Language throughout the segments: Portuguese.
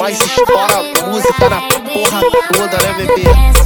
Nós estoura a música na porra toda, né, bebê?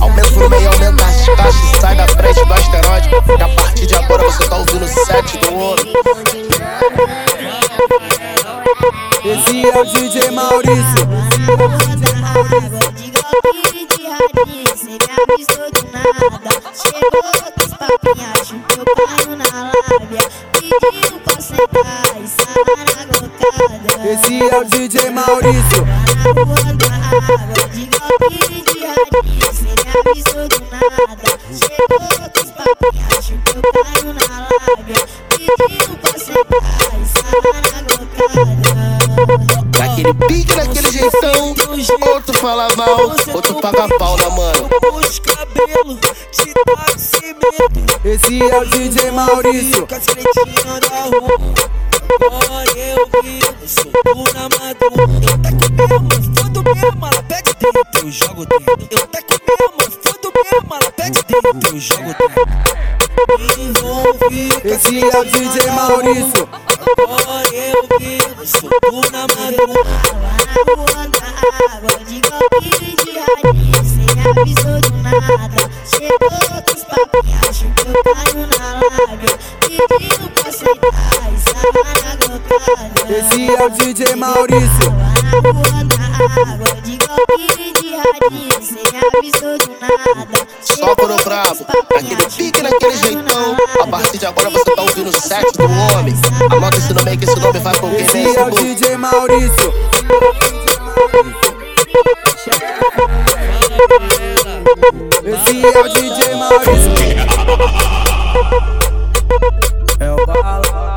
Maurício. Agora eu vi no soco na madrugada. Rua da água, de golpe de radice, Maurício. Esse é o DJ Maurício. É o bala.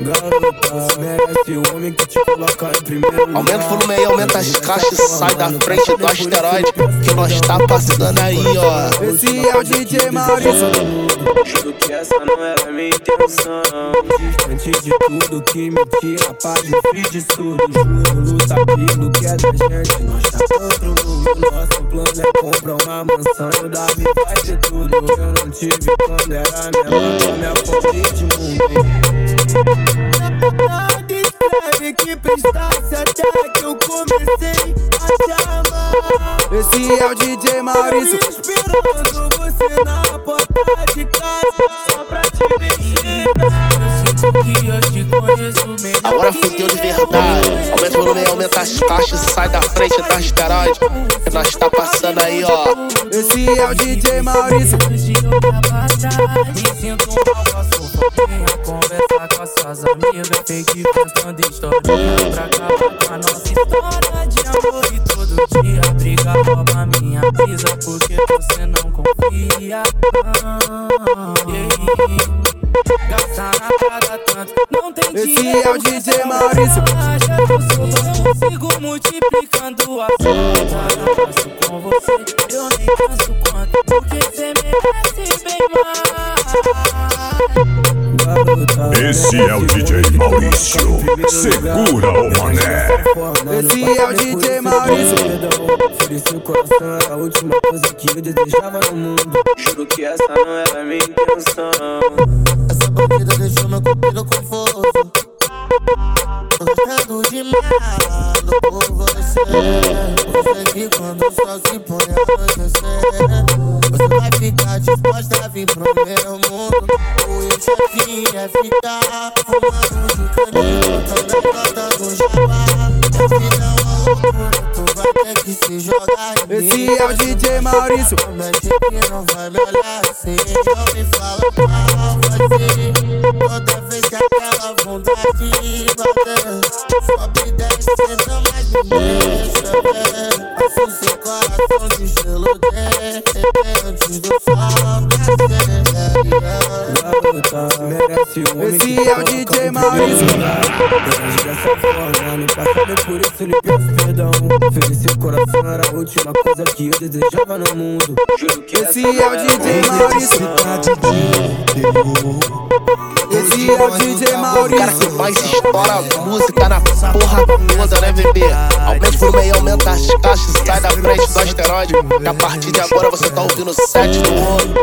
Garota, merece o homem que te coloca em primeiro. Aumenta o volume aí, aumenta as caixas, sai da frente do asteroide que nós tá passando aí, ó. Esse é o DJ Maurício. Juro que essa não era minha intenção. Distante de tudo que me tira a paz e fiz de tudo. Juro, luta pelo que é da gente. Nós tá outro mundo. Nosso plano é comprar uma mansão. Eu da vida vai ter tudo. Eu não tive quando era menor. Minha fome de mundo. Nada escreve que prestasse até que eu comecei a te amar. Esse é o DJ Maurício. Esperando você na porta de casa só pra te mexer. Eu sinto que eu te conheço melhor. Agora fudeu de verdade. Aumenta o volume aumenta as caixas, sai da frente do asteroide que nós tá passando aí, ó. Esse é o DJ Maurício. Me sinto mal, passo Venha conversar com as suas amigas Fake postando historinha Pra acabar com a nossa história Dia briga, rouba minha brisa Porque você não confia. Gasta na cara tanto, não tem Esse dinheiro é o DJ Maurício. Acha que eu sou bom, sigo multiplicando a conta Eu faço com você, eu nem canso quanto Porque você merece bem mais Esse é o Maurício. Segura o mané. Esse é o DJ Maurício. Ofereci o coração, era a última coisa que eu desejava no mundo. Juro que essa não era minha intenção. Essa bandida deixou meu cupido confuso Tô gostando demais por você Eu sei que quando sol se põe a anoitecer vai ficar disposta a vir pro meu mundo O chefinho é ficar Fumando de caninho, também cantando jabá Minha vida é uma loucura, tu vai ter que se jogar Esse é o DJ Maurício. Promete que não vai me olhar assim Não me fala mal assim Toda vez que aquela vontade bater Sobe e desce, senta mais me deixa ver Faço seu coração de gelo Antes do sol merece Esse é o DJ Maurício. Desejo dessa forma, no passado por isso lhe peço perdão. Ofereci o coração, era a última coisa que eu desejava no mundo. Esse essa é o DJ Maurício. Intenção. Esse é o DJ Maurício. O cara que mais estoura música na porra toda, né, bebê? Aumenta o volume aí, aumenta as caixas, sai da frente do asteroide. Que a partir de agora você tá ouvindo o set do homem.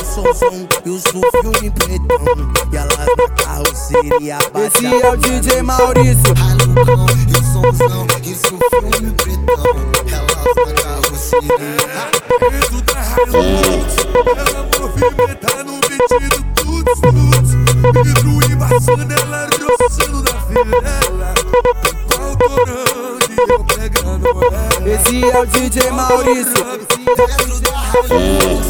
O somzão e os no filme pretão. E elas na carroceria Esse é o DJ Maurício. Malucão e o somzão e os no filme pretão. Elas na carroceria. Dentro da Hilux, ela movimenta no beat do tuts tuts. Vidro embaçando, ela roçando na fivela. Pau torando e eu pegando ela. Esse é o DJ Maurício. Dentro da Hilux,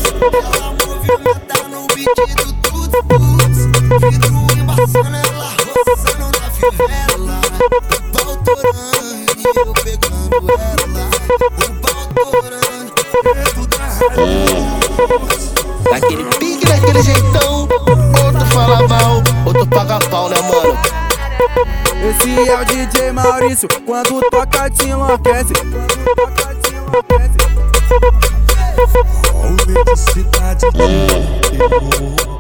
Maurício. Quando toca, te enlouquece. Quando toca, te enlouquece. Aumento cidade de Hoje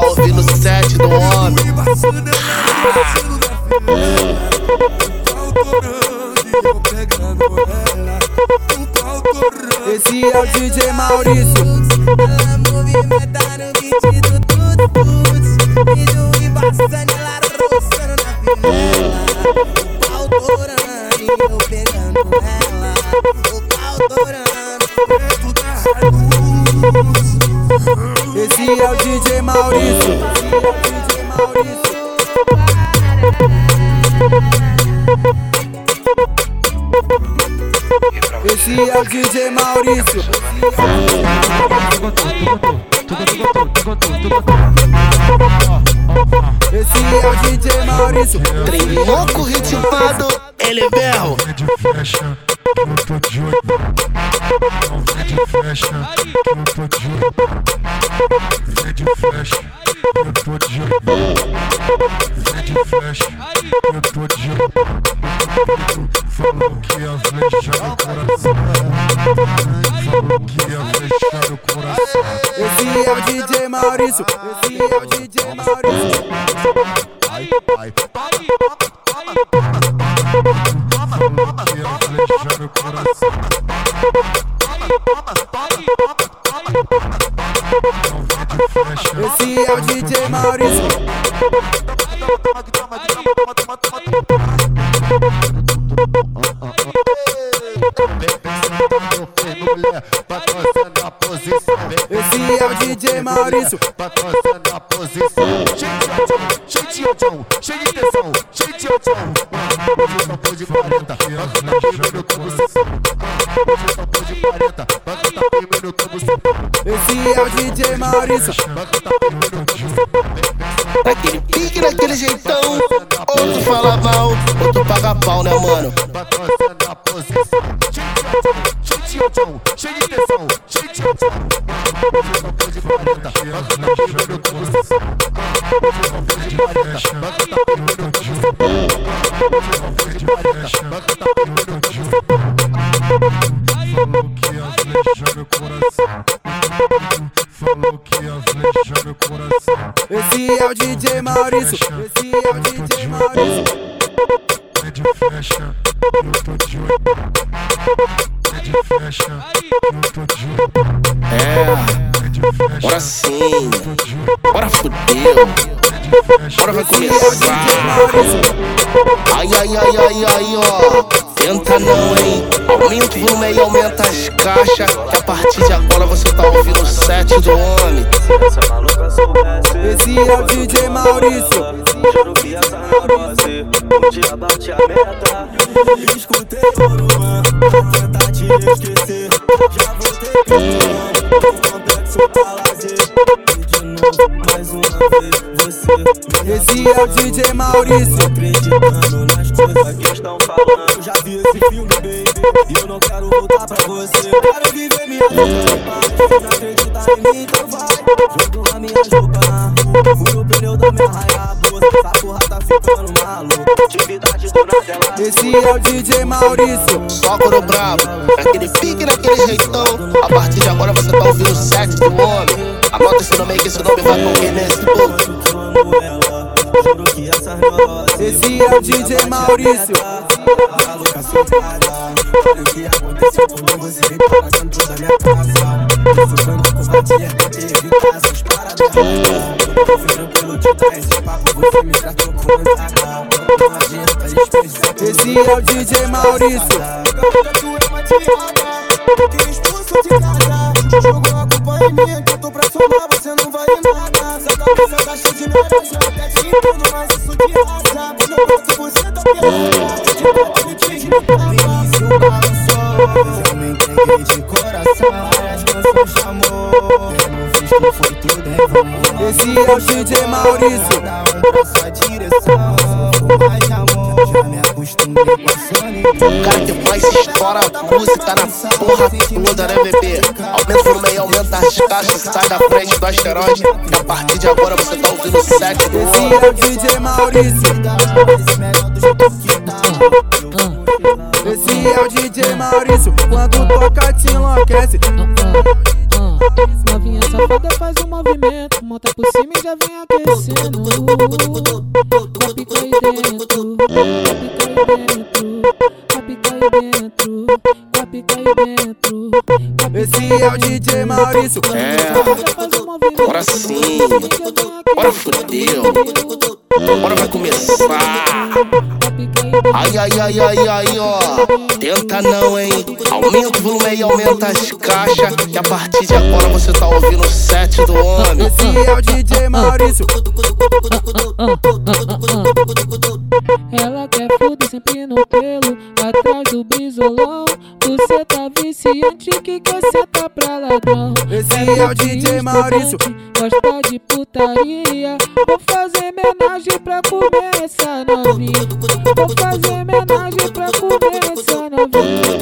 tá ouvindo o set do homem. Esse é o DJ Maurício. Esse é DJ Maurício. Esse é o DJ Maurício. Trem louco, ritmado, ele é berro. Que eu tô de olho. Não vem de flecha, eu tô de olho. Vem de flecha, que eu tô de olho. Vem de flecha. Falou que ia flechar o coração. Falou que ia flechar o coração. Esse é o DJ Maurício. Esse é o DJ Maurício. Posição. Cheio de ojão, cheio de tensão, cheio de ojão. Hoje só pôr de 40, vai cantar firme no tubo Hoje só pôr de 40, vai cantar firme no tubo Esse é o DJ Maurício. Vai cantar firme no tubo Daquele pique, daquele jeitão. Outro fala mal, outro paga pau, né, mano? Patrocina a posição. Cheio de ojão, cheio de tensão, cheio de ojão. Pôr de 40, vai cantar firme no tubo Falou que o coração. Que o coração. Esse é o DJ Maurício. Caixas. Que a partir de agora você tá ouvindo o set do homem. Esse é o DJ Maurício. Juro que Um dia bate a meta Escutei Coruã pra tentar te esquecer. Já voltei com o complexo pra lazer. De novo, mais uma vez, você Esse é o DJ Maurício. Acreditando nas coisas que estão falando. Já vi esse filme, eu não quero voltar pra você. Eu quero viver minha vida. Se não acreditar em mim, então vai. Jogo na minha roupa. Fui o pneu da minha raia. Essa porra tá ficando maluco. Atividade do nada ela. Esse é o DJ Maurício. Só coro brabo, naquele pique, naquele jeitão. A partir de agora você tá ouvindo o set do homem. Anota esse nome aí que esse nome vai morrer nesse neurose. Esse é o DJ Maurício. Com. Vem para dentro da minha casa. Socando covardia, tentei evitar essas paradas. Prefiro pelo te dar esse papo. Você me tratou como zaga. Não adianta desprezar. Esse é o DJ Maurício. Que expulso de casa. Jogou a culpa em mim. Que eu tô pra somar, você não vai em nada. Essa cabeça tá cheia de merda. Eu até te entendo, mas isso de raça. Quando eu boto você tá piada. Um pra sua direção. Mais de amor, já me acostumei com a solidão. O cara que mais estoura a música na porra toda, né, bebê? Aumenta o volume, aumenta as caixas, sai da frente do asteroide. Que a partir de agora você tá ouvindo o set do Esse é o DJ Maurício. Esse tá. É o DJ Maurício. Quando toca, te enlouquece. Ah, Novinha safada faz monta por cima e já vem aquecendo. A pica aí dentro, a pica aí dentro, a pica aí dentro, a pica aí dentro. Esse é o DJ Maurício. É, agora sim. Bora fudeu. Bora vai começar. Ai, ai, ai, ai, ai, ó. Tenta não, hein? Aumenta o volume aí, aumenta as caixas. Que a partir de agora você tá ouvindo o set do homem. Esse é o DJ Maurício. Ela quer fuder sempre no pelo, atrás do bisolão. Você tá viciante que quer sentar pra ladrão. Esse é o DJ Maurício. Gosta de putaria. Vou fazer homenagem pra comer essa novinha. Vou fazer homenagem pra comer essa novinha.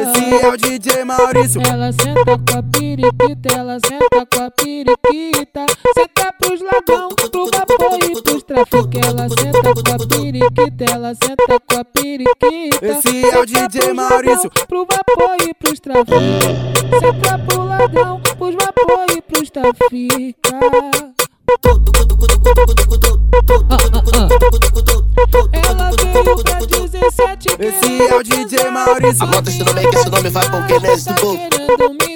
Esse é o DJ Maurício. Ela senta com a periquita, ela senta com a periquita. Senta pros ladrão, periquita, ela senta com a periquita. Esse é o DJ Maurício. Pro vapor e pros trafiques. Senta pro ladrão, pros vapor e pros trafica. Ela veio pra 17 Esse é o DJ Maurício. Anota esse nome aí que esse nome vai morrer nesse povo. querendo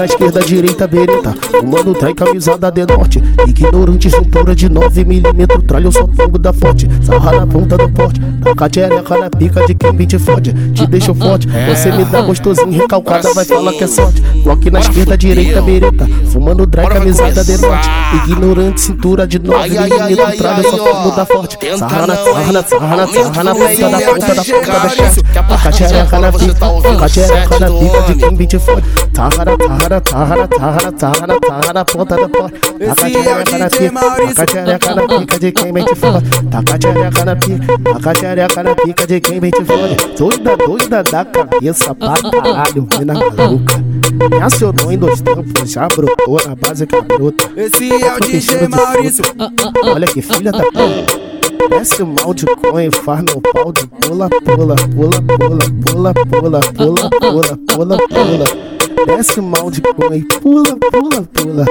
na esquerda, direita, bereta. Fumando trai, camisada de norte. Ignorante, cintura de 9mm. Tralha, eu só fogo da forte. Sarra na ponta do porte. Taca a xereca na pica de quem te fode. Te deixa forte. Você me dá gostosinho, recalcada, vai falar que é sorte. Lock na esquerda, direita, bereta. Fumando dry, camisada de norte. Ignorante, cintura de Ai, ai, ai, 9mm. ai, Tralha, eu só fogo da forte. Sarra na, sarra na, sarra na, sarra na ponta da ponta da ponta da a Taca a partir de xereca na pica. Taca a o xereca set na pica de quem te fode. Tarra, tarra, tarra, tarra, tarra, tarra na ponta da porta. Taca a é xereca na pica. Taca a xereca na pica de quem bem te fode. Taca a xereca na pica. Taca a xereca na pica de quem bem te fode. Doida, doida da cabeça pra caralho, mina maluca. Me acionou em dois tempos, já brotou na base cabrota. Esse é o DJ Maurício. Olha que filha da puta. Desce o mal de coin, faz meu pau de pula, pula, pula, pula, pula, pula, pula, pula, pula, pula desce mal de pão e pula, pula, pula.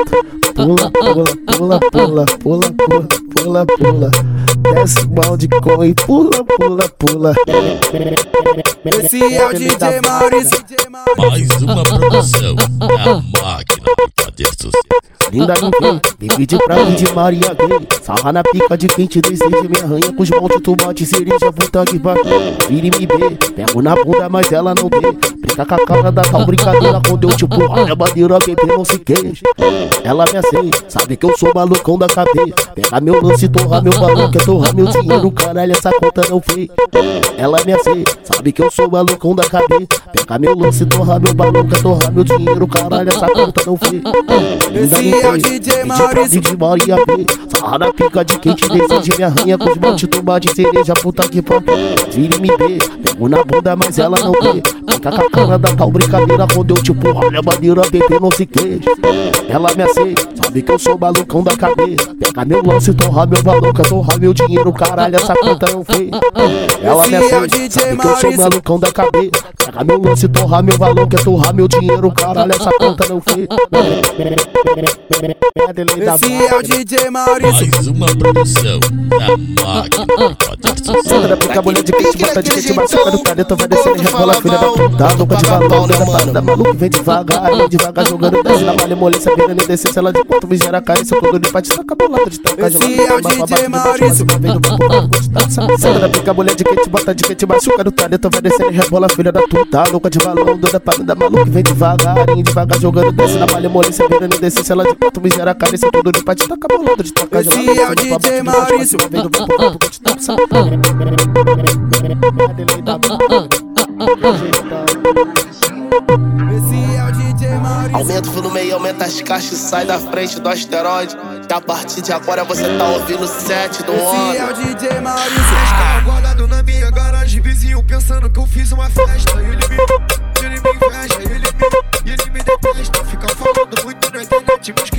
Pula, pula, pula, pula, pula, pula, pula, pula. Desce mal de pão e pula, pula, pula. Esse é o DJ Maurício. Mais uma produção da máquina cadê sucesso? linda no vem. Me pedi pra mim de Maria Gay. Sarra na pica de quente desejo me arranha com os mal de tomate, cereja, puta que vai. Vire me bê, pego na bunda, mas ela não vê. Brinca com a cara da tal brincadeira quando eu tipo, olha a bandeira, bebê não se queixa. Ela me aceita, sabe que eu sou malucão da cabeça. Pega meu lance, torra meu balão, quer torrar meu dinheiro, caralho, essa conta não fez. Ela me aceita, sabe que eu sou malucão da cabeça. Pega meu lance, torra meu balão, quer torrar meu dinheiro, caralho, essa conta não fez. Esse é o DJ Maurício. de Maria B. Sarra na pica de quem te deseja, me arranha com os monte tomate, cereja, puta que pariu. Vira e me vê, pego na bunda, mas ela não vê. Fica com a cara da tal brincadeira quando eu tipo, olha a bandeira, bebê, não se queixa. Ela me aceita, sabe que eu sou malucão da cabeça. Pega meu lance, torra meu balão, quer torrar meu dinheiro, caralho, essa conta não fez. Ela me é aceita, sabe que eu sou malucão da cabeça. Pega meu lance, torra meu balão, quer torrar meu dinheiro, caralho, essa conta não fez. Esse é o DJ Maurício. Mais uma produção da máquina. Senta na pica, mulher de quente, bota de quente, machuca no caneta, vai descendo e rebola, filha da puta, louca de balão, da parada, maluco, vem devagar, vem devagar, jogando, desce na malemolência, virando e descendo, ela de ponto, me gera carência, tudo limpa, te saca bolado de tacar, Esse é o DJ Maurício. Senta na pica, mulher de quente, bota de quente, machuca no caneta, vai descendo e rebola, filha da puta, louca de balão, da parada, maluco, vem devagar, vem devagar, jogando, desce na malemolência, virando e descendo, ela de ponto, me gera carência, tudo limpa, te tacar bolado de tacar, Esse é o DJ Maurício. Esse Aumenta o volume, aumenta as caixas e sai da frente do asteroide. Que a partir de agora você tá ouvindo o set do Esse homem. é o DJ Maurício. Guardado na minha garagem, vizinho pensando que eu fiz uma festa. Ele me, ele me inveja, ele me, ele me detesta. Fica falando muito na internet, mas criativo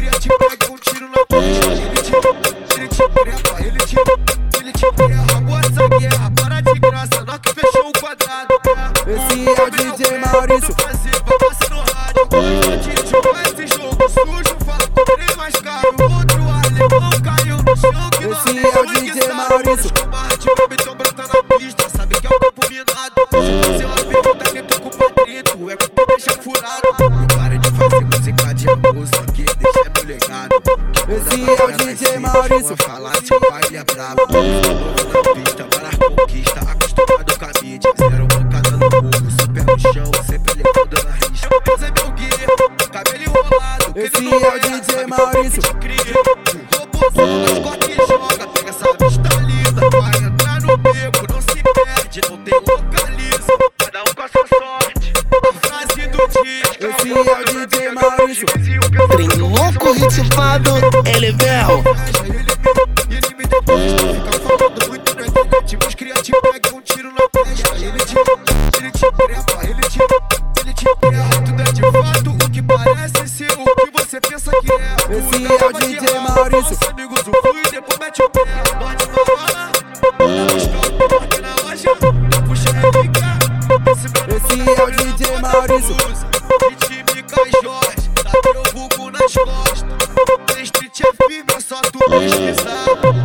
Mm. Trem louco, ritmado, ele. Ele me detesta, fica Boop boop!